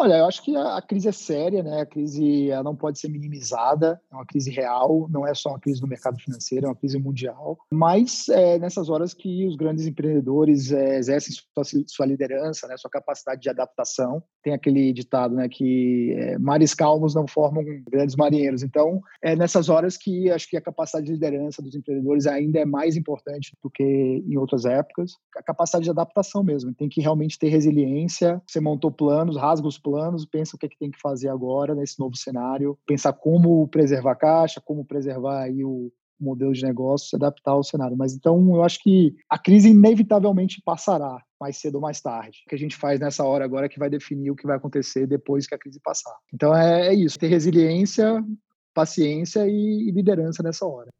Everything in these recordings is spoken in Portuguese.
Olha, eu acho que a, crise é séria, né? A crise não pode ser minimizada, é uma crise real, não é só uma crise no mercado financeiro, é uma crise mundial. Mas é nessas horas que os grandes empreendedores é, exercem sua, sua, liderança, né? Sua capacidade de adaptação. Tem aquele ditado, né? Que é, mares calmos não formam grandes marinheiros. Então, é nessas horas que acho que a capacidade de liderança dos empreendedores ainda é mais importante do que em outras épocas. A capacidade de adaptação mesmo. Tem que realmente ter resiliência. Você montou planos, rasga os planos, pensa o que, é que tem que fazer agora nesse novo cenário, pensar como preservar a caixa, como preservar aí o modelo de negócio, se adaptar ao cenário. Mas então eu acho que a crise inevitavelmente passará mais cedo ou mais tarde. O que a gente faz nessa hora agora é que vai definir o que vai acontecer depois que a crise passar. Então é, é isso, ter resiliência, paciência e liderança nessa hora.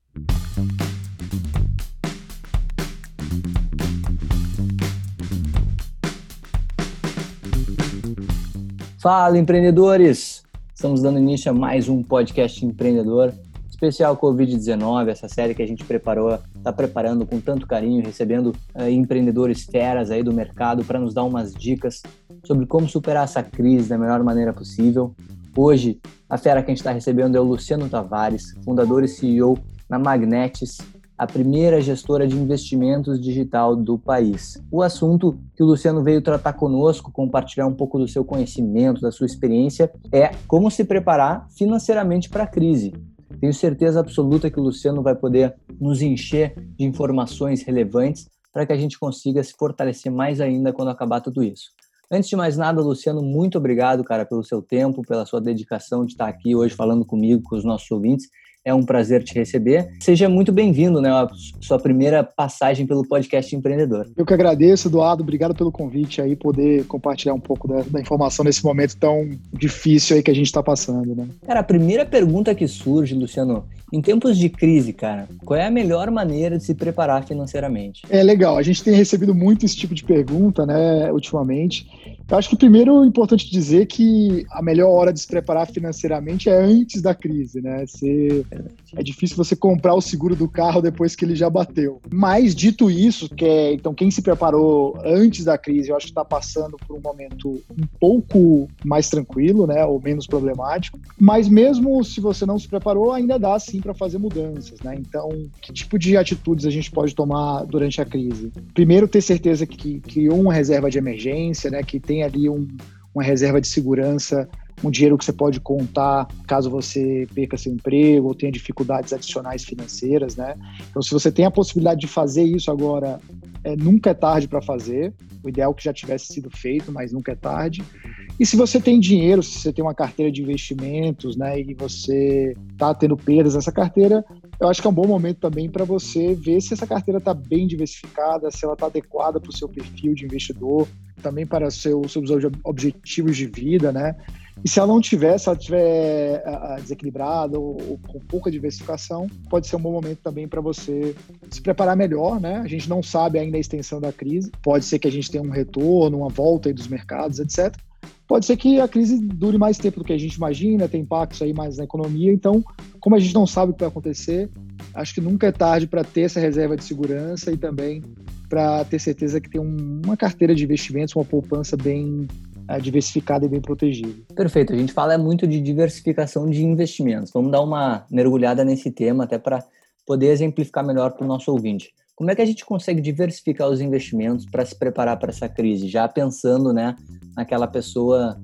Fala, empreendedores! Estamos dando início a mais um podcast empreendedor, especial Covid-19, essa série que a gente preparou, está preparando com tanto carinho, recebendo uh, empreendedores feras aí do mercado para nos dar umas dicas sobre como superar essa crise da melhor maneira possível. Hoje, a fera que a gente está recebendo é o Luciano Tavares, fundador e CEO na Magnetis, a primeira gestora de investimentos digital do país. O assunto que o Luciano veio tratar conosco, compartilhar um pouco do seu conhecimento, da sua experiência, é como se preparar financeiramente para a crise. Tenho certeza absoluta que o Luciano vai poder nos encher de informações relevantes para que a gente consiga se fortalecer mais ainda quando acabar tudo isso. Antes de mais nada, Luciano, muito obrigado, cara, pelo seu tempo, pela sua dedicação de estar aqui hoje falando comigo, com os nossos ouvintes. É um prazer te receber. Seja muito bem-vindo, né? A sua primeira passagem pelo podcast Empreendedor. Eu que agradeço, Eduardo. Obrigado pelo convite aí, poder compartilhar um pouco da, da informação nesse momento tão difícil aí que a gente está passando, né? Cara, a primeira pergunta que surge, Luciano, em tempos de crise, cara, qual é a melhor maneira de se preparar financeiramente? É legal. A gente tem recebido muito esse tipo de pergunta, né, ultimamente. Eu acho que primeiro é importante dizer que a melhor hora de se preparar financeiramente é antes da crise, né? Você, é difícil você comprar o seguro do carro depois que ele já bateu. Mas dito isso, que é, então quem se preparou antes da crise, eu acho que está passando por um momento um pouco mais tranquilo, né? Ou menos problemático. Mas mesmo se você não se preparou, ainda dá sim para fazer mudanças, né? Então, que tipo de atitudes a gente pode tomar durante a crise? Primeiro, ter certeza que criou uma reserva de emergência, né? Que tem ali um, uma reserva de segurança, um dinheiro que você pode contar caso você perca seu emprego ou tenha dificuldades adicionais financeiras, né? Então, se você tem a possibilidade de fazer isso agora, é, nunca é tarde para fazer. O ideal é que já tivesse sido feito, mas nunca é tarde. E se você tem dinheiro, se você tem uma carteira de investimentos, né, e você está tendo perdas nessa carteira, eu acho que é um bom momento também para você ver se essa carteira está bem diversificada, se ela está adequada para o seu perfil de investidor, também para seu, seus objetivos de vida, né? E se ela não tiver, se ela estiver desequilibrada ou, ou, com pouca diversificação, pode ser um bom momento também para você se preparar melhor, né? A gente não sabe ainda a extensão da crise, pode ser que a gente tenha um retorno, uma volta dos mercados, etc. Pode ser que a crise dure mais tempo do que a gente imagina, tem impactos aí mais na economia. Então, como a gente não sabe o que vai acontecer, acho que nunca é tarde para ter essa reserva de segurança e também para ter certeza que tem um, uma carteira de investimentos, uma poupança bem uh, diversificada e bem protegida. Perfeito. A gente fala muito de diversificação de investimentos. Vamos dar uma mergulhada nesse tema até para poder exemplificar melhor para o nosso ouvinte. Como é que a gente consegue diversificar os investimentos para se preparar para essa crise? Já pensando, né, naquela pessoa.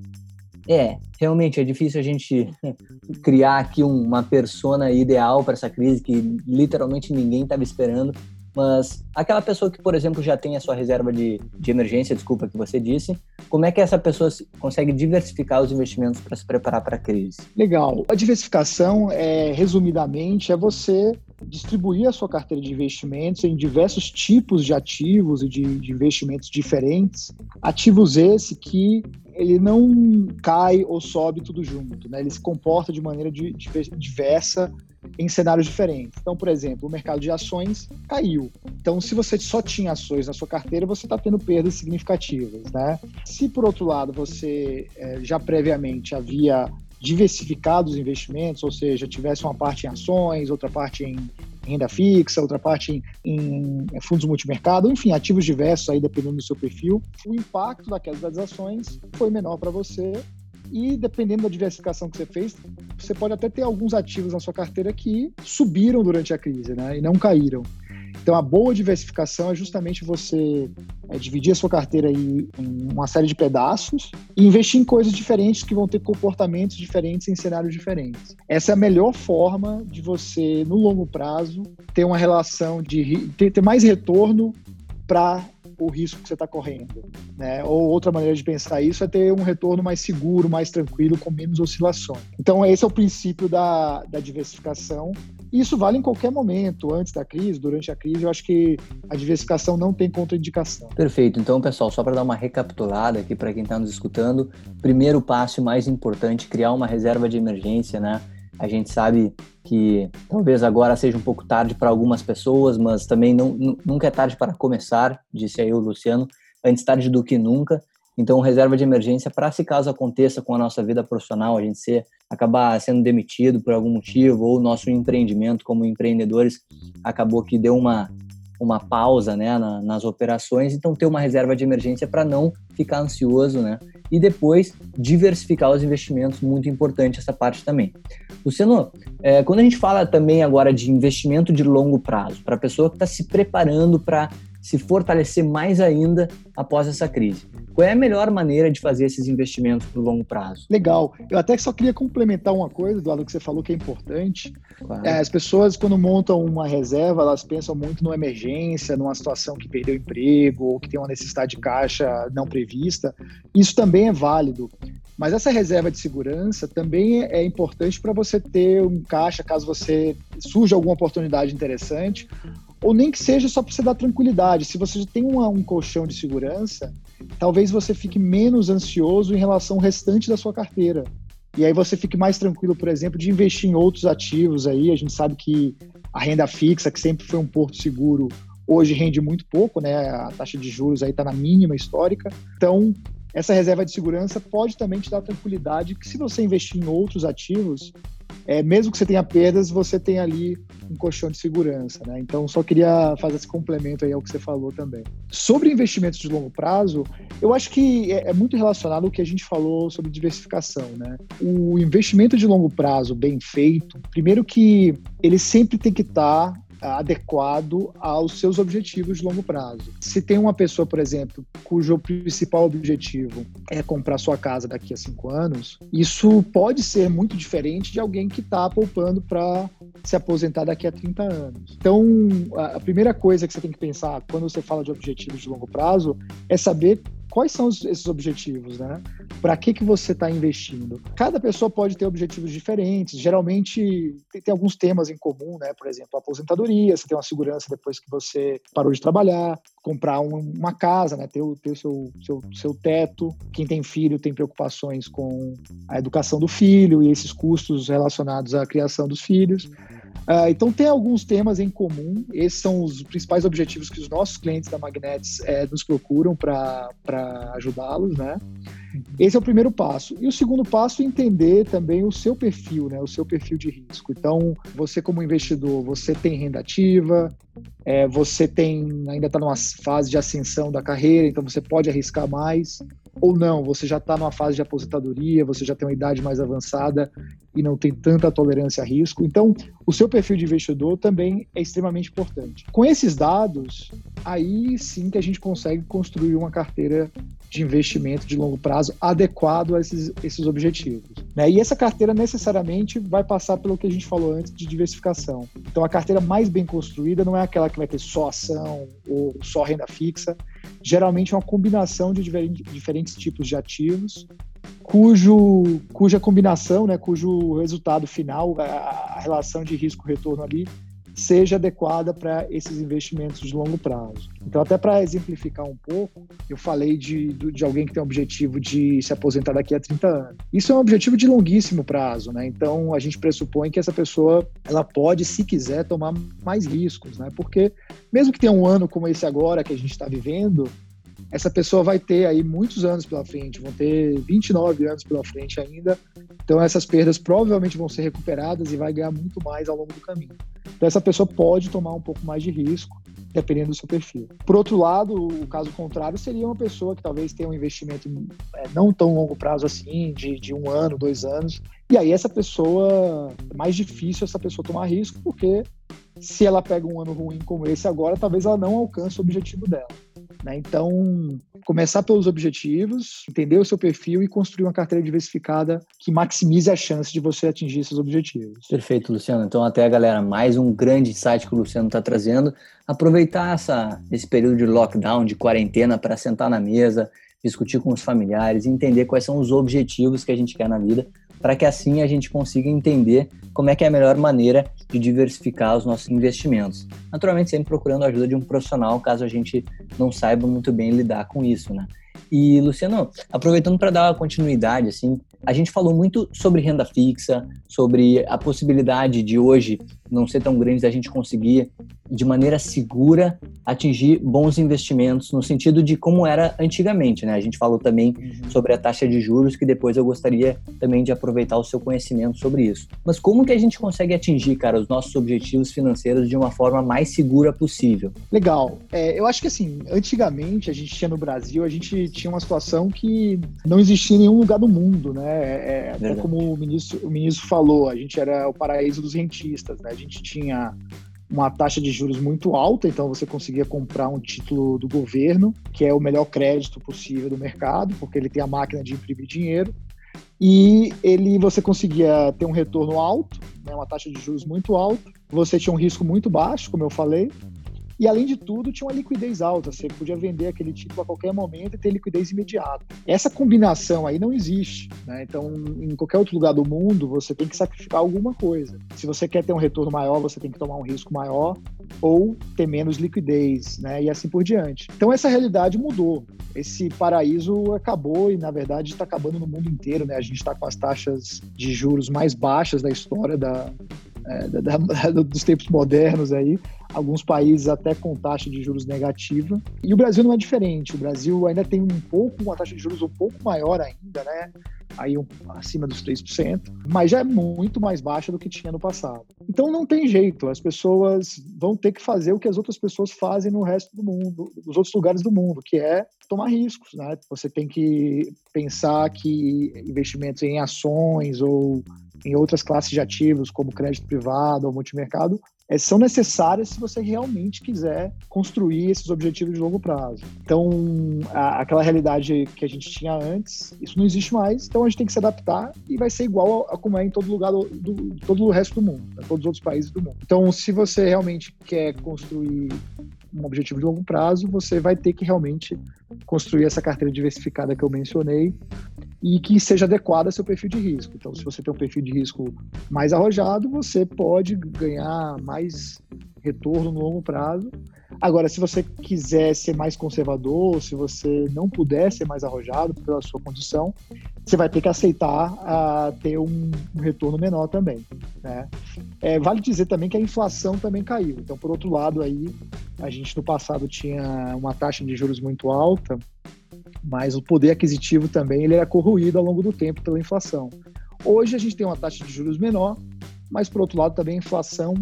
É, realmente é difícil a gente criar aqui uma persona ideal para essa crise que literalmente ninguém estava esperando. Mas aquela pessoa que, por exemplo, já tem a sua reserva de, de emergência, desculpa que você disse, como é que essa pessoa consegue diversificar os investimentos para se preparar para a crise? Legal. A diversificação, é, resumidamente, é você distribuir a sua carteira de investimentos em diversos tipos de ativos e de, de investimentos diferentes. Ativos esse que ele não cai ou sobe tudo junto, né? Ele se comporta de maneira de, de, diversa em cenários diferentes. Então, por exemplo, o mercado de ações caiu. Então, se você só tinha ações na sua carteira, você está tendo perdas significativas, né? Se por outro lado você é, já previamente havia diversificados os investimentos, ou seja, tivesse uma parte em ações, outra parte em renda fixa, outra parte em, em fundos multimercado, enfim, ativos diversos aí dependendo do seu perfil, o impacto da queda das ações foi menor para você e dependendo da diversificação que você fez, você pode até ter alguns ativos na sua carteira que subiram durante a crise, né? E não caíram. Então, a boa diversificação é justamente você é, dividir a sua carteira em, em, uma série de pedaços e investir em coisas diferentes que vão ter comportamentos diferentes em cenários diferentes. Essa é a melhor forma de você, no longo prazo, ter uma relação de ter, ter mais retorno para o risco que você está correndo. Né? Ou outra maneira de pensar isso é ter um retorno mais seguro, mais tranquilo, com menos oscilações. Então, esse é o princípio da, da diversificação. Isso vale em qualquer momento, antes da crise, durante a crise. Eu acho que a diversificação não tem contraindicação. Perfeito. Então, pessoal, só para dar uma recapitulada aqui para quem está nos escutando, primeiro passo mais importante, criar uma reserva de emergência, né? A gente sabe que talvez agora seja um pouco tarde para algumas pessoas, mas também não, nunca é tarde para começar, disse aí o Luciano, antes tarde do que nunca. Então, reserva de emergência para se caso aconteça com a nossa vida profissional, a gente ser, acabar sendo demitido por algum motivo, ou nosso empreendimento como empreendedores acabou que deu uma, uma pausa né, na, nas operações, então ter uma reserva de emergência para não ficar ansioso, né? E depois diversificar os investimentos, muito importante essa parte também. Luciano, é, quando a gente fala também agora de investimento de longo prazo, para a pessoa que está se preparando para se fortalecer mais ainda após essa crise. Qual é a melhor maneira de fazer esses investimentos para o longo prazo? Legal. Eu até só queria complementar uma coisa, do lado que você falou que é importante. Claro. É, as pessoas, quando montam uma reserva, elas pensam muito numa emergência, numa situação que perdeu emprego ou que tem uma necessidade de caixa não prevista. Isso também é válido. Mas essa reserva de segurança também é importante para você ter um caixa caso você surja alguma oportunidade interessante ou nem que seja só para você dar tranquilidade. Se você tem uma, um colchão de segurança, talvez você fique menos ansioso em relação ao restante da sua carteira. E aí você fique mais tranquilo, por exemplo, de investir em outros ativos aí. A gente sabe que a renda fixa, que sempre foi um porto seguro, hoje rende muito pouco, né? A taxa de juros aí está na mínima histórica. Então, essa reserva de segurança pode também te dar tranquilidade que se você investir em outros ativos, é, mesmo que você tenha perdas, você tem ali um colchão de segurança, né? Então, só queria fazer esse complemento aí ao que você falou também. Sobre investimentos de longo prazo, eu acho que é, é muito relacionado ao que a gente falou sobre diversificação, né? O investimento de longo prazo bem feito, primeiro que ele sempre tem que estar tá adequado aos seus objetivos de longo prazo. Se tem uma pessoa, por exemplo, cujo principal objetivo é comprar sua casa daqui a cinco anos, isso pode ser muito diferente de alguém que está poupando para se aposentar daqui a 30 anos. Então, a primeira coisa que você tem que pensar quando você fala de objetivos de longo prazo é saber quais são esses objetivos, né? Para que, que você está investindo? Cada pessoa pode ter objetivos diferentes. Geralmente tem, tem, alguns temas em comum, né? Por exemplo, aposentadoria, você tem uma segurança depois que você parou de trabalhar, comprar um, uma casa, né? Ter, ter o seu, seu, seu teto. Quem tem filho tem preocupações com a educação do filho e esses custos relacionados à criação dos filhos. Uh, então, tem alguns temas em comum. Esses são os principais objetivos que os nossos clientes da Magnets é, nos procuram para ajudá-los, né? Esse é o primeiro passo. E o segundo passo é entender também o seu perfil, né? O seu perfil de risco. Então, você como investidor, você tem renda ativa, é, você tem ainda está numa fase de ascensão da carreira, então você pode arriscar mais ou não, você já está numa fase de aposentadoria, você já tem uma idade mais avançada e não tem tanta tolerância a risco. Então, o seu perfil de investidor também é extremamente importante. Com esses dados, aí sim que a gente consegue construir uma carteira de investimento de longo prazo adequado a esses, esses objetivos. Né? E essa carteira necessariamente vai passar pelo que a gente falou antes de diversificação. Então, a carteira mais bem construída não é aquela que vai ter só ação ou só renda fixa. Geralmente é uma combinação de diferentes tipos de ativos cujo, cuja combinação, né, cujo resultado final, a, relação de risco-retorno ali, seja adequada para esses investimentos de longo prazo. Então, até para exemplificar um pouco, eu falei de, de alguém que tem o objetivo de se aposentar daqui a 30 anos. Isso é um objetivo de longuíssimo prazo, né? Então, a gente pressupõe que essa pessoa ela pode, se quiser, tomar mais riscos, né? Porque mesmo que tenha um ano como esse agora que a gente está vivendo, essa pessoa vai ter aí muitos anos pela frente, vão ter 29 anos pela frente ainda. Então essas perdas provavelmente vão ser recuperadas e vai ganhar muito mais ao longo do caminho. Então, essa pessoa pode tomar um pouco mais de risco, dependendo do seu perfil. Por outro lado, o caso contrário seria uma pessoa que talvez tenha um investimento é, não tão longo prazo assim, de, de um ano, dois anos, e aí essa pessoa, é mais difícil essa pessoa tomar risco, porque se ela pega um ano ruim como esse agora, talvez ela não alcance o objetivo dela. Né? Então, começar pelos objetivos, entender o seu perfil e construir uma carteira diversificada que maximize a chance de você atingir esses objetivos. Perfeito, Luciano. Então, até galera, mais um grande insight que o Luciano está trazendo. Aproveitar essa, esse período de lockdown, de quarentena, para sentar na mesa, discutir com os familiares, entender quais são os objetivos que a gente quer na vida para que assim a gente consiga entender como é que é a melhor maneira de diversificar os nossos investimentos. Naturalmente, sempre procurando a ajuda de um profissional, caso a gente não saiba muito bem lidar com isso, né? E, Luciano, aproveitando para dar uma continuidade, assim, a gente falou muito sobre renda fixa, sobre a possibilidade de hoje não ser tão grande da gente conseguir, de maneira segura, atingir bons investimentos, no sentido de como era antigamente, né? A gente falou também uhum. sobre a taxa de juros, que depois eu gostaria também de aproveitar o seu conhecimento sobre isso. Mas como que a gente consegue atingir, cara, os nossos objetivos financeiros de uma forma mais segura possível? Legal. É, eu acho que, assim, antigamente, a gente tinha no Brasil, a gente tinha uma situação que não existia em nenhum lugar do mundo, né? É, é até como o ministro, o ministro falou, a gente era o paraíso dos rentistas, né? A gente tinha uma taxa de juros muito alta, então você conseguia comprar um título do governo, que é o melhor crédito possível do mercado, porque ele tem a máquina de imprimir dinheiro, e ele você conseguia ter um retorno alto, né, uma taxa de juros muito alta, você tinha um risco muito baixo, como eu falei, e, além de tudo, tinha uma liquidez alta. Você podia vender aquele título a qualquer momento e ter liquidez imediata. Essa combinação aí não existe. Né? Então, em qualquer outro lugar do mundo, você tem que sacrificar alguma coisa. Se você quer ter um retorno maior, você tem que tomar um risco maior ou ter menos liquidez, né? e assim por diante. Então, essa realidade mudou. Esse paraíso acabou e, na verdade, está acabando no mundo inteiro. Né? A gente está com as taxas de juros mais baixas da história da, é, da, da, dos tempos modernos aí, alguns países até com taxa de juros negativa. E o Brasil não é diferente. O Brasil ainda tem um pouco, uma taxa de juros um pouco maior ainda, né? Aí um, acima dos 3%, mas já é muito mais baixa do que tinha no passado. Então não tem jeito, as pessoas vão ter que fazer o que as outras pessoas fazem no resto do mundo, nos outros lugares do mundo, que é tomar riscos, né? Você tem que pensar que investimentos em ações ou em outras classes de ativos, como crédito privado ou multimercado, é, são necessárias se você realmente quiser construir esses objetivos de longo prazo. Então, a, aquela realidade que a gente tinha antes, isso não existe mais, então a gente tem que se adaptar e vai ser igual a, a como é em todo lugar do, do todo o resto do mundo, né, todos os outros países do mundo. Então, se você realmente quer construir um objetivo de longo prazo, você vai ter que realmente construir essa carteira diversificada que eu mencionei e que seja adequada ao seu perfil de risco. Então, se você tem um perfil de risco mais arrojado, você pode ganhar mais retorno no longo prazo. Agora, se você quiser ser mais conservador, se você não puder ser mais arrojado pela sua condição, você vai ter que aceitar uh, ter um, um, retorno menor também. Né? É, vale dizer também que a inflação também caiu. Então, por outro lado, aí a gente no passado tinha uma taxa de juros muito alta mas o poder aquisitivo também ele era corroído ao longo do tempo pela inflação. Hoje a gente tem uma taxa de juros menor, mas por outro lado também a inflação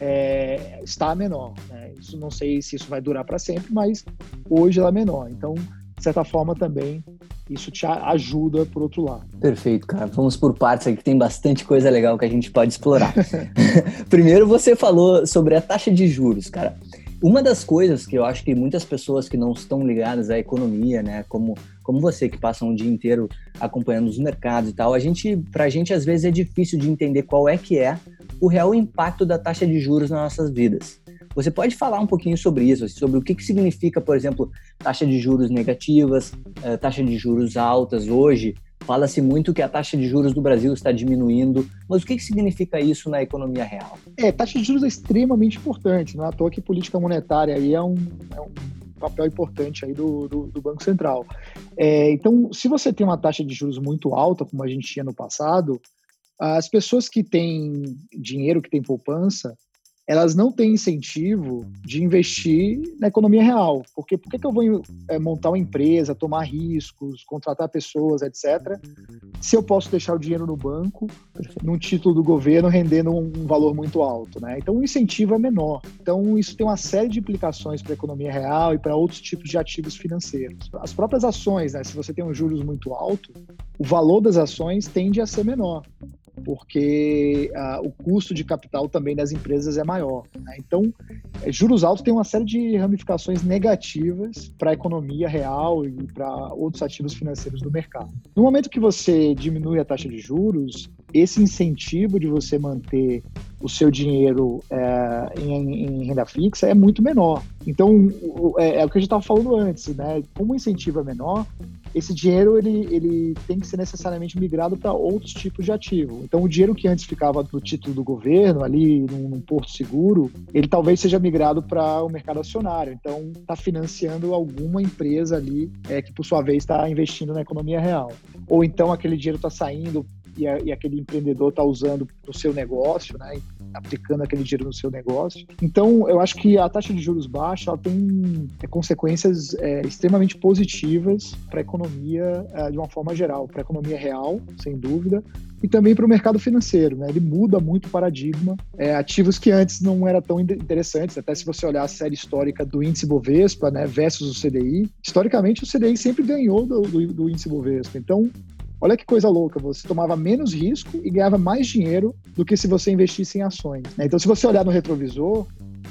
é, está menor. Né? Isso não sei se isso vai durar para sempre, mas hoje ela é menor. Então, de certa forma também isso te ajuda por outro lado. Perfeito, cara. Vamos por partes aqui, tem bastante coisa legal que a gente pode explorar. Primeiro, você falou sobre a taxa de juros, cara. Uma das coisas que eu acho que muitas pessoas que não estão ligadas à economia, né, como, como você que passa um dia inteiro acompanhando os mercados e tal, a gente, pra gente às vezes é difícil de entender qual é que é o real impacto da taxa de juros nas nossas vidas. Você pode falar um pouquinho sobre isso, sobre o que, que significa, por exemplo, taxa de juros negativas, eh, taxa de juros altas hoje, Fala-se muito que a taxa de juros do Brasil está diminuindo, mas o que, significa isso na economia real? É, taxa de juros é extremamente importante, não é à toa que política monetária aí é um, é um papel importante aí do, do, do Banco Central. É, então, se você tem uma taxa de juros muito alta, como a gente tinha no passado, as pessoas que têm dinheiro, que têm poupança, elas não têm incentivo de investir na economia real. Porque por que eu vou é, montar uma empresa, tomar riscos, contratar pessoas, etc., se eu posso deixar o dinheiro no banco, num título do governo, rendendo um, um valor muito alto? Né? Então, o incentivo é menor. Então, isso tem uma série de implicações para a economia real e para outros tipos de ativos financeiros. As próprias ações, né, se você tem um juros muito alto, o valor das ações tende a ser menor porque uh, o custo de capital também das empresas é maior. Né? Então, é, juros altos têm uma série de ramificações negativas para a economia real e para outros ativos financeiros do mercado. No momento que você diminui a taxa de juros, esse incentivo de você manter o seu dinheiro é, em, em, renda fixa é muito menor. Então, é, é o que a gente estava falando antes, né? Como o incentivo é menor, esse dinheiro ele, ele tem que ser necessariamente migrado para outros tipos de ativo. Então, o dinheiro que antes ficava no título do governo, ali num, num porto seguro, ele talvez seja migrado para o mercado acionário. Então, está financiando alguma empresa ali é, que, por sua vez, está investindo na economia real. Ou então, aquele dinheiro está saindo e, a, e, aquele empreendedor está usando no seu negócio, né? aplicando aquele dinheiro no seu negócio. Então, eu acho que a taxa de juros baixa ela tem é, consequências é, extremamente positivas para a economia é, de uma forma geral, para a economia real, sem dúvida, e também para o mercado financeiro. Né? Ele muda muito o paradigma. É, ativos que antes não eram tão interessantes, até se você olhar a série histórica do índice Bovespa né, versus o CDI, historicamente o CDI sempre ganhou do, do, do índice Bovespa. Então, Olha que coisa louca, você tomava menos risco e ganhava mais dinheiro do que se você investisse em ações. Né? Então, se você olhar no retrovisor,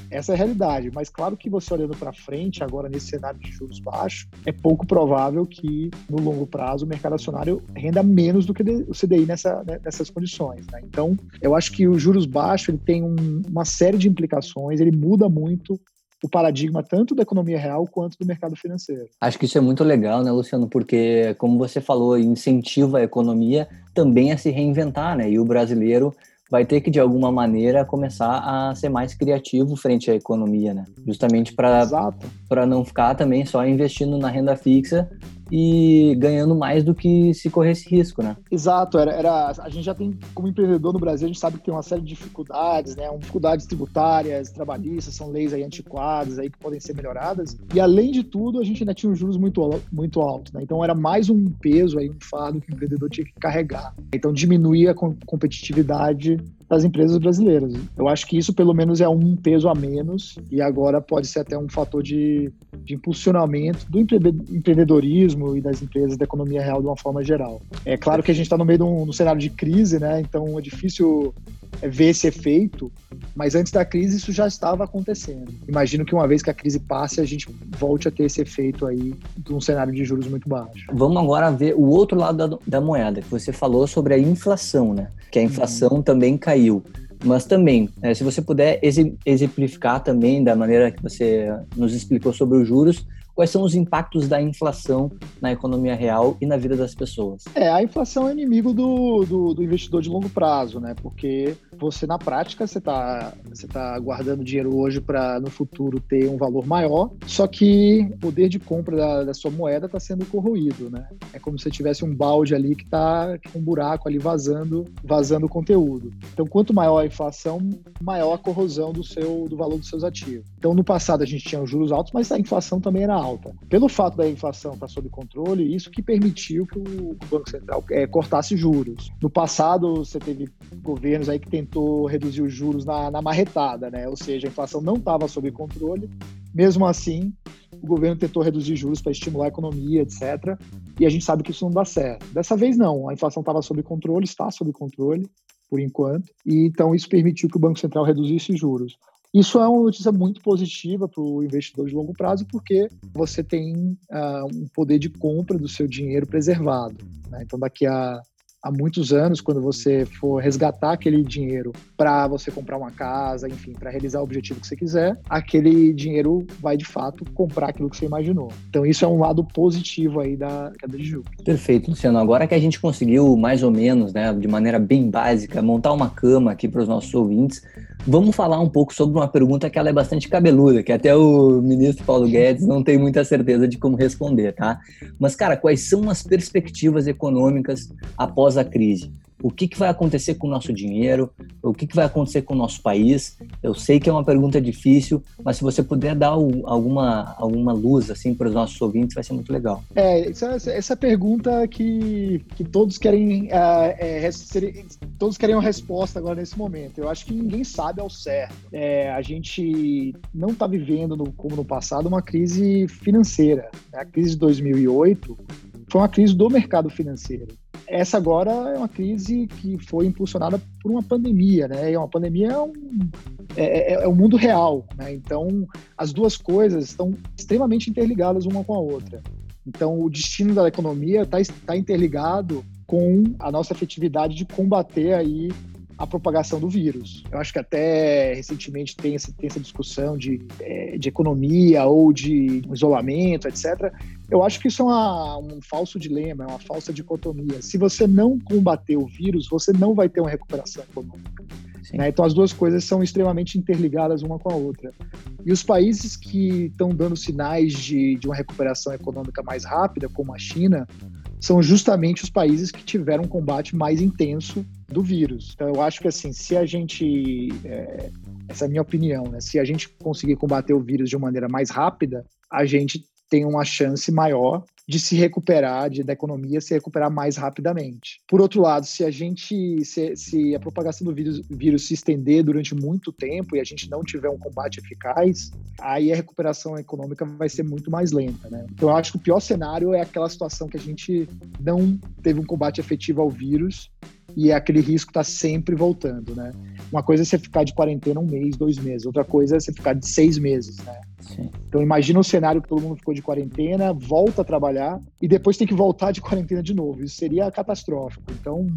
essa é a realidade. Mas claro que você olhando para frente, agora nesse cenário de juros baixos, é pouco provável que no longo prazo o mercado acionário renda menos do que o CDI nessa, né, nessas condições. Né? Então, eu acho que o juros baixos ele tem um, uma série de implicações, ele muda muito o paradigma tanto da economia real quanto do mercado financeiro. Acho que isso é muito legal, né, Luciano? Porque, como você falou, incentiva a economia também a se reinventar, né? E o brasileiro vai ter que, de alguma maneira, começar a ser mais criativo frente à economia, né? Justamente para não ficar também só investindo na renda fixa e ganhando mais do que se corresse risco, né? Exato, era, era, a gente já tem, como empreendedor no Brasil, a gente sabe que tem uma série de dificuldades, né? Dificuldades tributárias, trabalhistas, são leis aí antiquadas aí que podem ser melhoradas. E além de tudo, a gente ainda tinha um juros muito, muito altos, né? Então era mais um peso aí, um fardo que o empreendedor tinha que carregar. Então diminuía a competitividade das empresas brasileiras. Eu acho que isso, pelo menos, é um peso a menos e agora pode ser até um fator de, de impulsionamento do empreendedorismo e das empresas da economia real de uma forma geral. É claro que a gente está no meio de um, um cenário de crise, né? Então é difícil é, ver esse efeito, mas antes da crise isso já estava acontecendo. Imagino que uma vez que a crise passe, a gente volte a ter esse efeito aí de um cenário de juros muito baixo. Vamos agora ver o outro lado da, da moeda, que você falou sobre a inflação, né? Que a inflação uhum. também caiu Mas também, né, se você puder exemplificar também da maneira que você nos explicou sobre os juros, quais são os impactos da inflação na economia real e na vida das pessoas? É, a inflação é inimigo do, do, do investidor de longo prazo, né? Porque você, na prática, você está você tá guardando dinheiro hoje para no futuro ter um valor maior, só que o poder de compra da, da sua moeda está sendo corroído, né? É como se tivesse um balde ali que está com um buraco ali vazando, vazando conteúdo. Então, quanto maior a inflação, maior a corrosão do seu do valor dos seus ativos. Então, no passado a gente tinha os juros altos, mas a inflação também era alta. Pelo fato da inflação estar sob controle, isso que permitiu que o Banco Central é, cortasse juros. No passado, você teve governos aí que tentou reduzir os juros na, na marretada, né? Ou seja, a inflação não estava sob controle. Mesmo assim, o governo tentou reduzir juros para estimular a economia, etc. E a gente sabe que isso não dá certo. Dessa vez não, a inflação estava sob controle, está sob controle por enquanto, e então isso permitiu que o Banco Central reduzisse juros. Isso é uma notícia muito positiva para o investidor de longo prazo, porque você tem uh, um poder de compra do seu dinheiro preservado. Né? Então, daqui a há muitos anos, quando você for resgatar aquele dinheiro para você comprar uma casa, enfim, para realizar o objetivo que você quiser, aquele dinheiro vai de fato comprar aquilo que você imaginou. Então isso é um lado positivo aí da queda de juros. Perfeito, Luciano. Agora que a gente conseguiu mais ou menos, né, de maneira bem básica, montar uma cama aqui para os nossos ouvintes, vamos falar um pouco sobre uma pergunta que ela é bastante cabeluda, que até o ministro Paulo Guedes não tem muita certeza de como responder, tá? Mas cara, quais são as perspectivas econômicas após a crise. O que, que vai acontecer com o nosso dinheiro, o que, que vai acontecer com o nosso país. Eu sei que é uma pergunta difícil, mas se você puder dar alguma, alguma luz assim para os nossos ouvintes, vai ser muito legal. É, essa, essa pergunta que, que todos querem uh, é, todos querem uma resposta agora nesse momento. Eu acho que ninguém sabe ao certo. É, a gente não está vivendo, no, como no passado, uma crise financeira. A crise de 2008 foi uma crise do mercado financeiro. Essa agora é uma crise que foi impulsionada por uma pandemia, né? E uma pandemia é um, é, é, é um mundo real, né? Então, as duas coisas estão extremamente interligadas uma com a outra. Então, o destino da economia está tá interligado com a nossa efetividade de combater aí a propagação do vírus. Eu acho que até recentemente tem essa, tem essa discussão de, é, de economia ou de isolamento, etc. Eu acho que isso é uma, um falso dilema, é uma falsa dicotomia. Se você não combater o vírus, você não vai ter uma recuperação econômica. Né? Então as duas coisas são extremamente interligadas uma com a outra. E os países que estão dando sinais de, de uma recuperação econômica mais rápida, como a China, são justamente os países que tiveram um combate mais intenso do vírus. Então, eu acho que assim, se a gente, é, essa é a minha opinião, né? Se a gente conseguir combater o vírus de uma maneira mais rápida, a gente tem uma chance maior de se recuperar, de, da economia se recuperar mais rapidamente. Por outro lado, se a gente, se, se a propagação do vírus, vírus, se estender durante muito tempo e a gente não tiver um combate eficaz, aí a recuperação econômica vai ser muito mais lenta, né? Então, eu acho que o pior cenário é aquela situação que a gente não teve um combate efetivo ao vírus e aquele risco está sempre voltando, né? Uma coisa é você ficar de quarentena um mês, dois meses, outra coisa é você ficar de seis meses, né? Sim. Então imagina um cenário que todo mundo ficou de quarentena, volta a trabalhar e depois tem que voltar de quarentena de novo. Isso seria catastrófico. Então,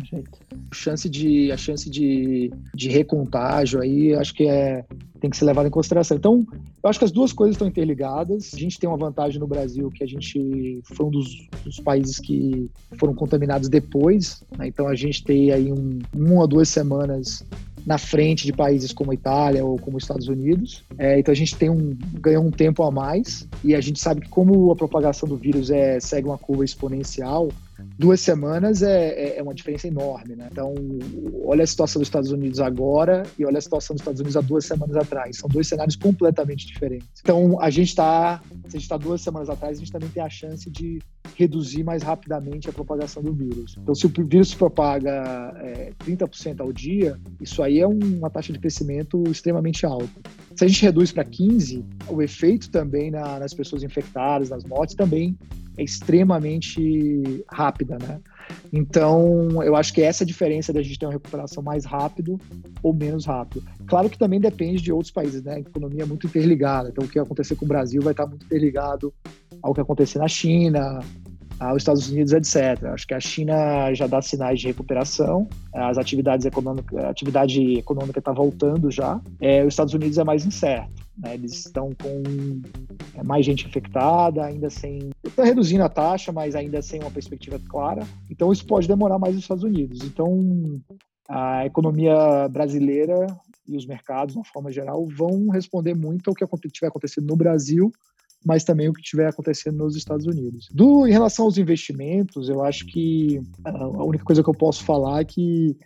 a chance de a chance de, de recontágio aí, acho que é tem que ser levado em consideração. Então, eu acho que as duas coisas estão interligadas. A gente tem uma vantagem no Brasil que a gente foi um dos, dos países que foram contaminados depois. Né? Então, a gente tem aí um, uma ou duas semanas na frente de países como a Itália ou como os Estados Unidos. É, então a gente tem um ganhou um tempo a mais e a gente sabe que como a propagação do vírus é segue uma curva exponencial, duas semanas é, é, é, uma diferença enorme, né? Então, olha a situação dos Estados Unidos agora e olha a situação dos Estados Unidos há duas semanas atrás. São dois cenários completamente diferentes. Então, a gente está, se a gente está duas semanas atrás, a gente também tem a chance de reduzir mais rapidamente a propagação do vírus. Então, se o vírus se propaga é, 30% ao dia, isso aí é uma taxa de crescimento extremamente alta. Se a gente reduz para 15%, o efeito também na, nas pessoas infectadas, nas mortes, também é extremamente rápida, né? Então, eu acho que essa é a diferença da gente ter uma recuperação mais rápido ou menos rápido. Claro que também depende de outros países, né? A economia é muito interligada. Então, o que acontecer com o Brasil vai estar muito interligado ao que acontecer na China, aos Estados Unidos, etc. Acho que a China já dá sinais de recuperação, as atividades econômicas, a atividade econômica está voltando já. É, os Estados Unidos é mais incerto. Né? Eles estão com é, mais gente infectada, ainda sem. Está reduzindo a taxa, mas ainda sem uma perspectiva clara. Então, isso pode demorar mais nos Estados Unidos. Então, a economia brasileira e os mercados, de uma forma geral, vão responder muito ao que estiver acontecendo no Brasil, mas também o que estiver acontecendo nos Estados Unidos. Do, em relação aos investimentos, eu acho que a única coisa que eu posso falar é que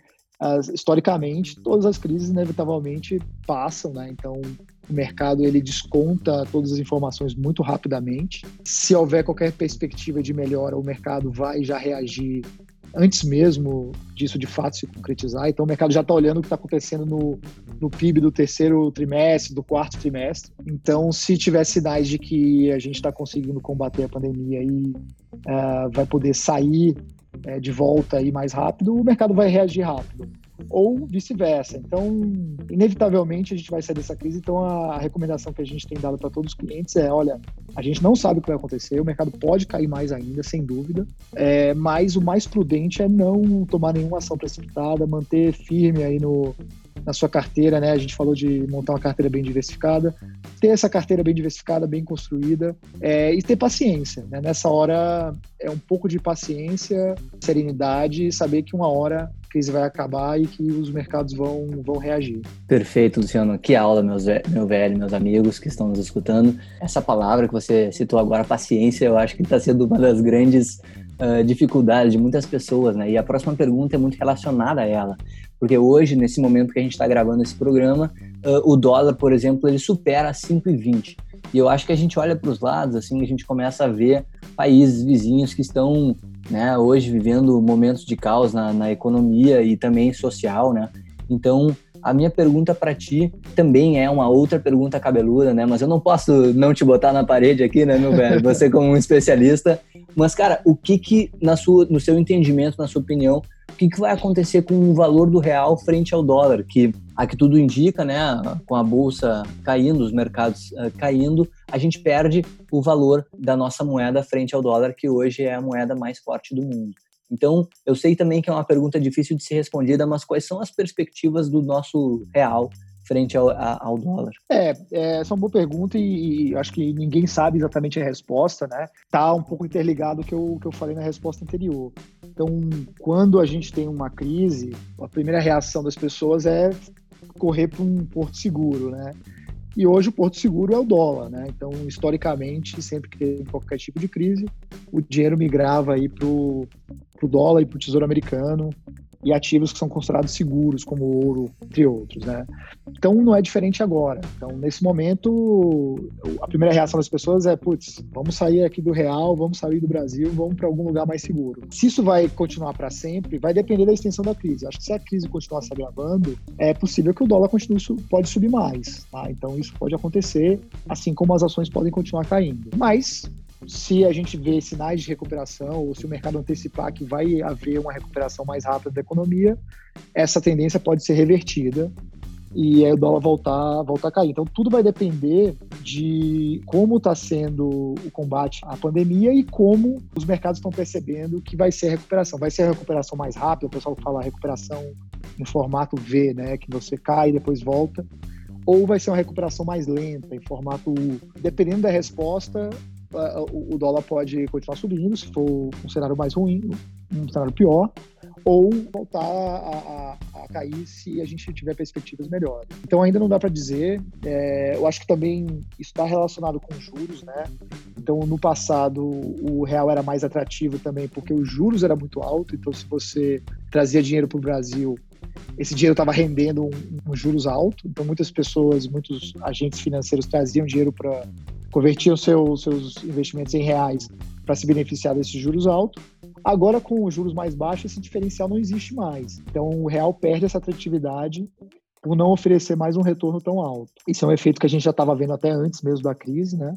historicamente todas as crises inevitavelmente passam, né? Então o mercado ele desconta todas as informações muito rapidamente. Se houver qualquer perspectiva de melhora, o mercado vai já reagir antes mesmo disso de fato se concretizar. Então o mercado já está olhando o que está acontecendo no, no PIB do terceiro trimestre, do quarto trimestre. Então, se tiver sinais de que a gente está conseguindo combater a pandemia e uh, vai poder sair uh, de volta aí mais rápido, o mercado vai reagir rápido ou vice-versa. Então, inevitavelmente, a gente vai sair dessa crise. Então, a recomendação que a gente tem dado para todos os clientes é: olha, a gente não sabe o que vai acontecer, o mercado pode cair mais ainda, sem dúvida, é, mas o mais prudente é não tomar nenhuma ação precipitada, manter firme aí no, na sua carteira, né? A gente falou de montar uma carteira bem diversificada, ter essa carteira bem diversificada, bem construída é, e ter paciência. Né? Nessa hora é um pouco de paciência, serenidade e saber que uma hora crise vai acabar e que os mercados vão, vão reagir. Perfeito, Luciano. Que aula, meus, meu velho, meus amigos que estão nos escutando. Essa palavra que você citou agora, paciência, eu acho que está sendo uma das grandes uh, dificuldades de muitas pessoas, né? E a próxima pergunta é muito relacionada a ela, porque hoje, nesse momento que a gente está gravando esse programa, uh, o dólar, por exemplo, ele supera 5,20. E eu acho que a gente olha para os lados, assim, a gente começa a ver países vizinhos que estão, né, hoje vivendo momentos de caos na, na economia e também social, né? Então, a minha pergunta para ti também é uma outra pergunta cabeluda, né? Mas eu não posso não te botar na parede aqui, né, meu velho? Você como um especialista. Mas, cara, o que que, na sua, no seu entendimento, na sua opinião, o que, que vai acontecer com o valor do real frente ao dólar? Que, a que tudo indica, né, com a bolsa caindo, os mercados uh, caindo, a gente perde o valor da nossa moeda frente ao dólar, que hoje é a moeda mais forte do mundo. Então, eu sei também que é uma pergunta difícil de ser respondida, mas quais são as perspectivas do nosso real frente ao, ao dólar? É, é, essa é uma boa pergunta e, e, acho que ninguém sabe exatamente a resposta, né? Tá um pouco interligado que eu, que eu falei na resposta anterior. Então, quando a gente tem uma crise, a primeira reação das pessoas é correr para um porto seguro, né? E hoje o porto seguro é o dólar, né? Então, historicamente, sempre que tem qualquer tipo de crise, o dinheiro migrava aí para o dólar e para o tesouro americano e ativos que são considerados seguros, como ouro, entre outros, né? Então não é diferente agora. Então nesse momento a primeira reação das pessoas é, putz, vamos sair aqui do real, vamos sair do Brasil, vamos para algum lugar mais seguro. Se isso vai continuar para sempre, vai depender da extensão da crise. Acho que se a crise continuar se agravando, é possível que o dólar continue pode subir mais, tá? Então isso pode acontecer, assim como as ações podem continuar caindo. Mas se a gente vê sinais de recuperação ou se o mercado antecipar que vai haver uma recuperação mais rápida da economia, essa tendência pode ser revertida e aí o dólar voltar, voltar a cair. Então tudo vai depender de como está sendo o combate à pandemia e como os mercados estão percebendo que vai ser a recuperação. Vai ser a recuperação mais rápida, o pessoal fala recuperação em formato V, né, que você cai e depois volta, ou vai ser uma recuperação mais lenta, em formato U. Dependendo da resposta, o dólar pode continuar subindo se for um cenário mais ruim, um cenário pior, ou voltar a, a, a cair se a gente tiver perspectivas melhores. Então ainda não dá para dizer. É, eu acho que também está relacionado com juros, né? Então no passado o real era mais atrativo também porque os juros era muito alto. Então se você trazia dinheiro para o Brasil esse dinheiro estava rendendo um, um, juros alto, então muitas pessoas, muitos agentes financeiros traziam dinheiro para convertiam seu, seus investimentos em reais para se beneficiar desses juros altos. Agora, com os juros mais baixos, esse diferencial não existe mais. Então, o real perde essa atratividade por não oferecer mais um retorno tão alto. Isso é um efeito que a gente já estava vendo até antes mesmo da crise, né?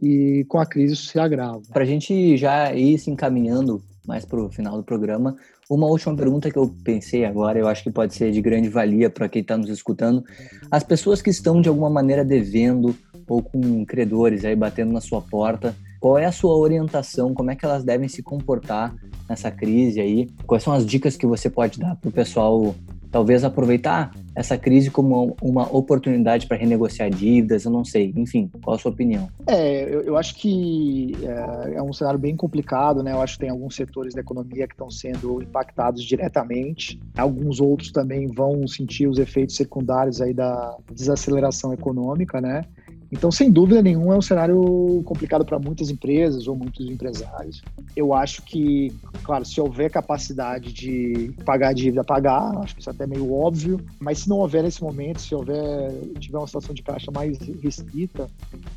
E com a crise isso se agrava. Para a gente já ir se encaminhando mais para o final do programa, uma última pergunta que eu pensei agora, eu acho que pode ser de grande valia para quem está nos escutando. As pessoas que estão de alguma maneira devendo ou com credores aí batendo na sua porta. Qual é a sua orientação? Como é que elas devem se comportar nessa crise aí? Quais são as dicas que você pode dar para o pessoal talvez aproveitar essa crise como uma oportunidade para renegociar dívidas, eu não sei. Enfim, qual a sua opinião? É, eu, eu acho que é, é, um cenário bem complicado, né? Eu acho que tem alguns setores da economia que estão sendo impactados diretamente. Alguns outros também vão sentir os efeitos secundários aí da desaceleração econômica, né? Então, sem dúvida nenhuma, é um cenário complicado para muitas empresas ou muitos empresários. Eu acho que, claro, se houver capacidade de pagar a dívida, pagar, acho que isso é até meio óbvio, mas se não houver nesse momento, se houver, tiver uma situação de caixa mais restrita,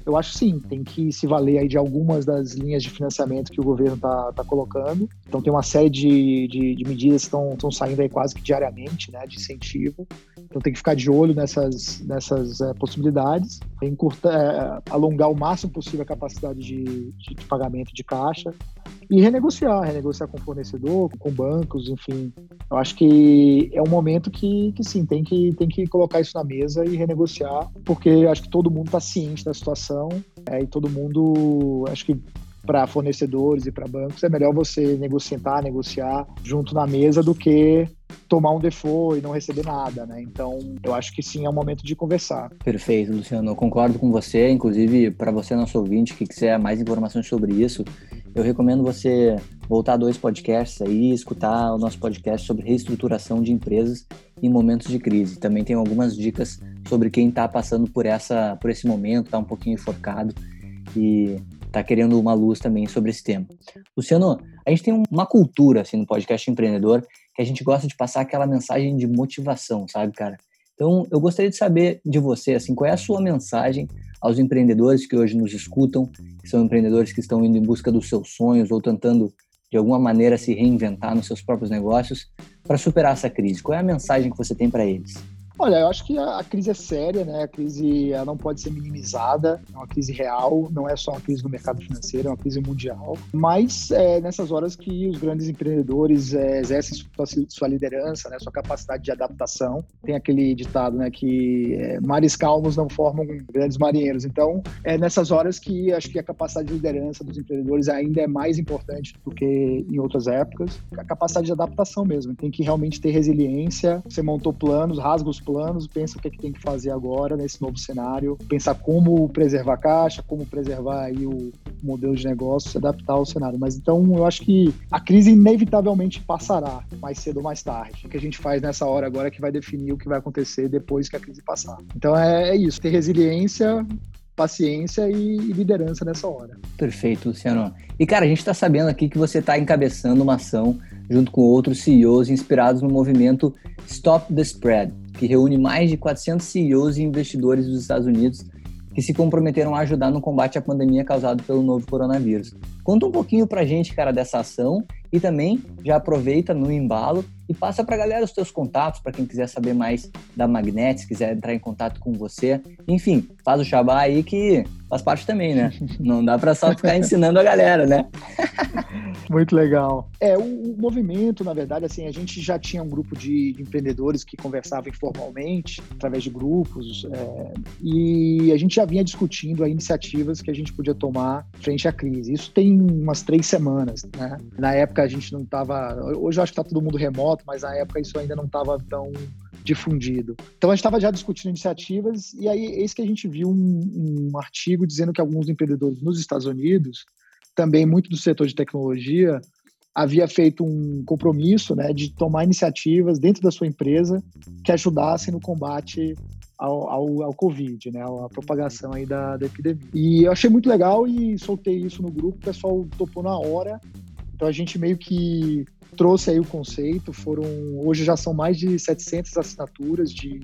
eu acho sim, tem que se valer aí de algumas das linhas de financiamento que o governo está tá colocando. Então, tem uma série de, de, de medidas que estão saindo aí quase que diariamente, né, de incentivo. Então, tem que ficar de olho nessas, nessas é, possibilidades, encurtar é, alongar o máximo possível a capacidade de, de, de, pagamento de caixa e renegociar, renegociar com fornecedor, com bancos, enfim. Eu acho que é um momento que, que sim, tem que, tem que colocar isso na mesa e renegociar, porque acho que todo mundo está ciente da situação é, e todo mundo, acho que para fornecedores e para bancos, é melhor você negociar, negociar junto na mesa do que tomar um default e não receber nada, né? Então, eu acho que sim é o momento de conversar. Perfeito, Luciano. Eu concordo com você. Inclusive, para você, nosso ouvinte, que quiser mais informações sobre isso, eu recomendo você voltar dois podcasts aí, escutar o nosso podcast sobre reestruturação de empresas em momentos de crise. Também tem algumas dicas sobre quem está passando por essa, por esse momento, está um pouquinho enforcado e está querendo uma luz também sobre esse tema. Luciano, A gente tem uma cultura, assim, no podcast empreendedor, que a gente gosta de passar aquela mensagem de motivação, sabe, cara? Então, eu gostaria de saber de você, assim, qual é a sua mensagem aos empreendedores que hoje nos escutam, que são empreendedores que estão indo em busca dos seus sonhos ou tentando, de alguma maneira, se reinventar nos seus próprios negócios para superar essa crise. Qual é a mensagem que você tem para eles? Olha, eu acho que a, crise é séria, né? A crise ela não pode ser minimizada, é uma crise real, não é só uma crise no mercado financeiro, é uma crise mundial. Mas é nessas horas que os grandes empreendedores é, exercem sua, sua, liderança, né? Sua capacidade de adaptação. Tem aquele ditado, né? Que é, mares calmos não formam grandes marinheiros. Então, é nessas horas que acho que a capacidade de liderança dos empreendedores ainda é mais importante do que em outras épocas. A capacidade de adaptação mesmo. Tem que realmente ter resiliência. Você montou planos, rasga os planos, pensa o que, é que tem que fazer agora nesse novo cenário, pensar como preservar a caixa, como preservar aí o modelo de negócio, se adaptar ao cenário. Mas então eu acho que a crise inevitavelmente passará, mais cedo ou mais tarde. O que a gente faz nessa hora agora é que vai definir o que vai acontecer depois que a crise passar. Então é, é isso, ter resiliência, paciência e, liderança nessa hora. Perfeito, Luciano. E cara, a gente está sabendo aqui que você está encabeçando uma ação junto com outros CEOs inspirados no movimento Stop the Spread, que reúne mais de 400 CEOs e investidores dos Estados Unidos que se comprometeram a ajudar no combate à pandemia causada pelo novo coronavírus. Conta um pouquinho pra gente, cara, dessa ação e também já aproveita no embalo e passa para a galera os teus contatos, para quem quiser saber mais da Magnetis, quiser entrar em contato com você. Enfim, faz o xabá aí que faz parte também, né? Não dá para só ficar ensinando a galera, né? Muito legal. É, o, o, movimento, na verdade, assim, a gente já tinha um grupo de, de empreendedores que conversavam informalmente, através de grupos, é, e a gente já vinha discutindo iniciativas que a gente podia tomar frente à crise. Isso tem umas três semanas, né? Na época a gente não estava. Hoje eu acho que está todo mundo remoto, mas na época isso ainda não estava tão difundido. Então a gente estava já discutindo iniciativas e aí eis que a gente viu um, um artigo dizendo que alguns empreendedores nos Estados Unidos, também muito do setor de tecnologia, havia feito um compromisso né, de tomar iniciativas dentro da sua empresa que ajudassem no combate ao, ao, ao Covid, né, a propagação aí da, da epidemia. E eu achei muito legal e soltei isso no grupo, o pessoal topou na hora. Então a gente meio que trouxe aí o conceito, foram hoje já são mais de 700 assinaturas de,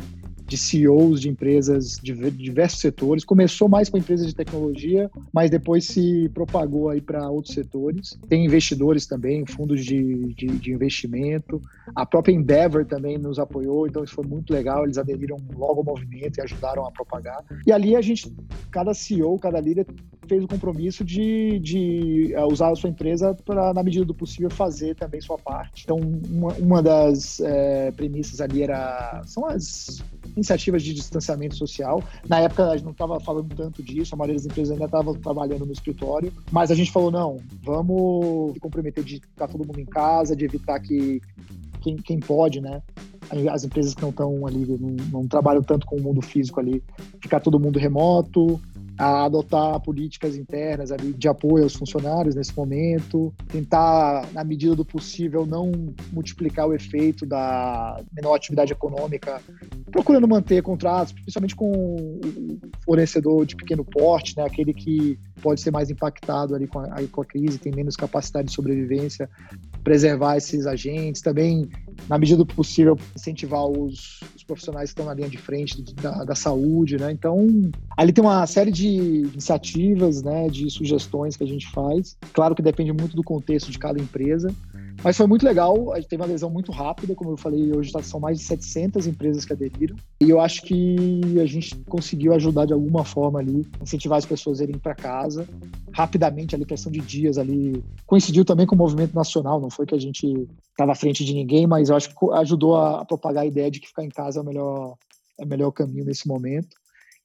de CEOs de empresas de diversos setores. Começou mais com empresas de tecnologia, mas depois se propagou aí para outros setores. Tem investidores também, fundos de, de, de, investimento. A própria Endeavor também nos apoiou, então isso foi muito legal. Eles aderiram logo ao movimento e ajudaram a propagar. E ali a gente, cada CEO, cada líder fez o compromisso de, de eh, usar a sua empresa para, na medida do possível, fazer também sua parte. Então, uma, uma das é, premissas ali era são as iniciativas de distanciamento social. Na época a gente não estava falando tanto disso, a maioria das empresas ainda estava trabalhando no escritório, mas a gente falou não, vamos se comprometer de estar todo mundo em casa, de evitar que quem, quem pode, né? As empresas que não estão ali, não, não trabalham tanto com o mundo físico ali, ficar todo mundo remoto, a adotar políticas internas ali de apoio aos funcionários nesse momento, tentar, na medida do possível, não multiplicar o efeito da menor atividade econômica, procurando manter contratos, principalmente com o fornecedor de pequeno porte, né, aquele que pode ser mais impactado ali com a, com a crise, tem menos capacidade de sobrevivência, preservar esses agentes, também, na medida do possível, incentivar os, os profissionais que estão na linha de frente da, da, saúde, né? Então, ali tem uma série de iniciativas, né, de sugestões que a gente faz. Claro que depende muito do contexto de cada empresa, mas foi muito legal, a gente teve uma adesão muito rápida, como eu falei, hoje tá, são mais de 700 empresas que aderiram. E eu acho que a gente conseguiu ajudar de alguma forma ali, incentivar as pessoas a irem para casa rapidamente, ali, questão de dias ali. Coincidiu também com o movimento nacional, não foi que a gente estava à frente de ninguém, mas eu acho que ajudou a propagar a ideia de que ficar em casa é o melhor, é o melhor caminho nesse momento.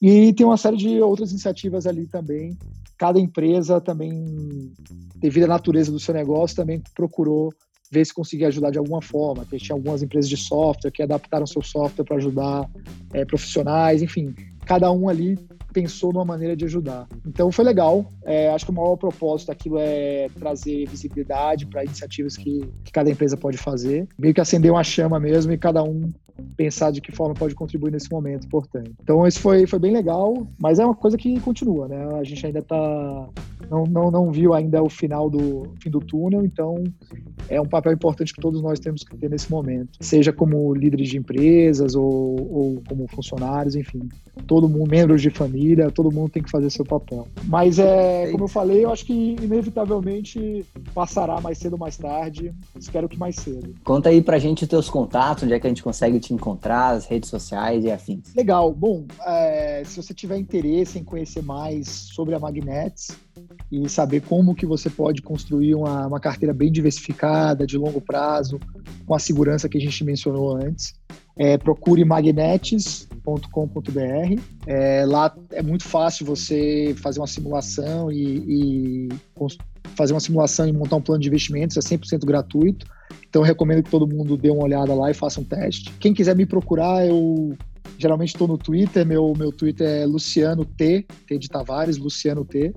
E tem uma série de outras iniciativas ali também. Cada empresa também, devido à natureza do seu negócio, também procurou ver se conseguia ajudar de alguma forma. Tinha algumas empresas de software que adaptaram seu software para ajudar é, profissionais, enfim, cada um ali pensou numa maneira de ajudar. Então foi legal. É, acho que o maior propósito daquilo é trazer visibilidade para iniciativas que, que, cada empresa pode fazer. Meio que acender uma chama mesmo e cada um pensar de que forma pode contribuir nesse momento importante. Então, esse foi, foi bem legal, mas é uma coisa que continua, né? A gente ainda está não, não, não viu ainda o final do fim do túnel, então é um papel importante que todos nós temos que ter nesse momento, seja como líderes de empresas ou, ou como funcionários, enfim, todo mundo, membros de família, todo mundo tem que fazer seu papel. Mas é, como eu falei, eu acho que inevitavelmente passará mais cedo ou mais tarde, espero que mais cedo. Conta aí pra gente os teus contatos, onde é que a gente consegue te encontrar, as redes sociais e afins. Legal, bom, é, se você tiver interesse em conhecer mais sobre a Magnets, e saber como que você pode construir uma, uma carteira bem diversificada, de longo prazo, com a segurança que a gente mencionou antes. É, procure magnetes.com.br. É, lá é muito fácil você fazer uma simulação e, e fazer uma simulação e montar um plano de investimentos, é 100% gratuito. Então eu recomendo que todo mundo dê uma olhada lá e faça um teste. Quem quiser me procurar, eu geralmente estou no Twitter, meu, meu Twitter é Luciano T, T de Tavares, Luciano T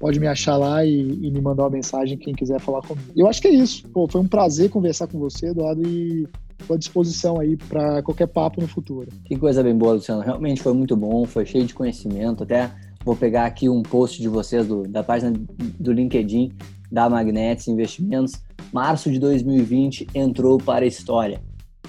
pode me achar lá e, e, me mandar uma mensagem quem quiser falar comigo. Eu acho que é isso. Pô, foi um prazer conversar com você, Eduardo, e estou à disposição aí para qualquer papo no futuro. Que coisa bem boa, Luciano. Realmente foi muito bom, foi cheio de conhecimento. Até vou pegar aqui um post de vocês do, da página do LinkedIn da Magnets Investimentos. Março de 2020 entrou para a história.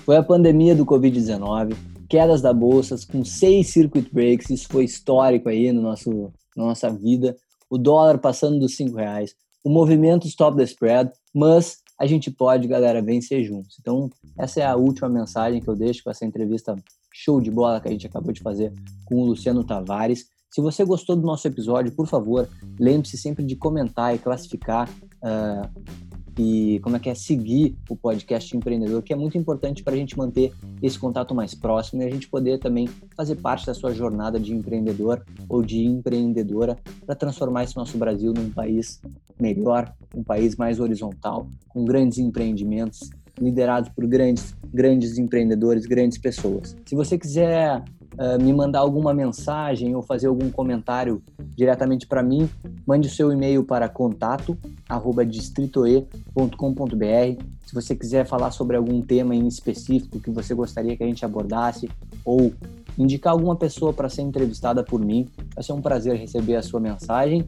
Foi a pandemia do Covid-19, quedas da bolsa com seis circuit breaks, isso foi histórico aí no nosso, na nossa vida o dólar passando dos cinco reais, o movimento stop the spread, mas a gente pode, galera, vencer juntos. Então, essa é a última mensagem que eu deixo com essa entrevista show de bola que a gente acabou de fazer com o Luciano Tavares. Se você gostou do nosso episódio, por favor, lembre-se sempre de comentar e classificar uh, e como é que é seguir o podcast empreendedor, que é muito importante para a gente manter esse contato mais próximo e a gente poder também fazer parte da sua jornada de empreendedor ou de empreendedora para transformar esse nosso Brasil num país melhor, um país mais horizontal, com grandes empreendimentos liderados por grandes, grandes empreendedores, grandes pessoas. Se você quiser uh, me mandar alguma mensagem ou fazer algum comentário diretamente para mim, mande o seu e-mail para contato@distritoe.com.br. Se você quiser falar sobre algum tema em específico que você gostaria que a gente abordasse ou indicar alguma pessoa para ser entrevistada por mim, vai ser um prazer receber a sua mensagem.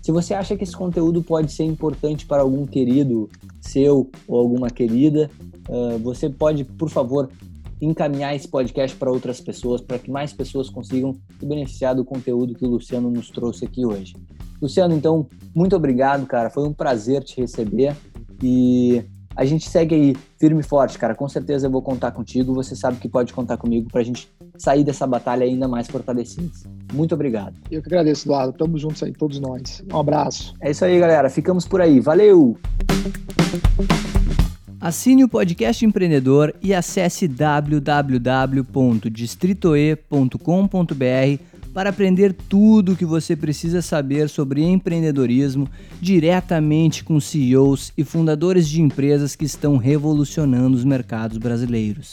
Se você acha que esse conteúdo pode ser importante para algum querido seu ou alguma querida, uh, você pode, por favor, encaminhar esse podcast para outras pessoas, para que mais pessoas consigam se beneficiar do conteúdo que o Luciano nos trouxe aqui hoje. Luciano, então, muito obrigado, cara. Foi um prazer te receber e a gente segue aí firme e forte, cara. Com certeza eu vou contar contigo. Você sabe que pode contar comigo para a gente sair dessa batalha ainda mais fortalecidos. Muito obrigado. Eu que agradeço, Eduardo. Tamo juntos aí, todos nós. Um abraço. É isso aí, galera. Ficamos por aí. Valeu! Assine o podcast empreendedor e acesse www.distritoe.com.br para aprender tudo o que você precisa saber sobre empreendedorismo diretamente com CEOs e fundadores de empresas que estão revolucionando os mercados brasileiros.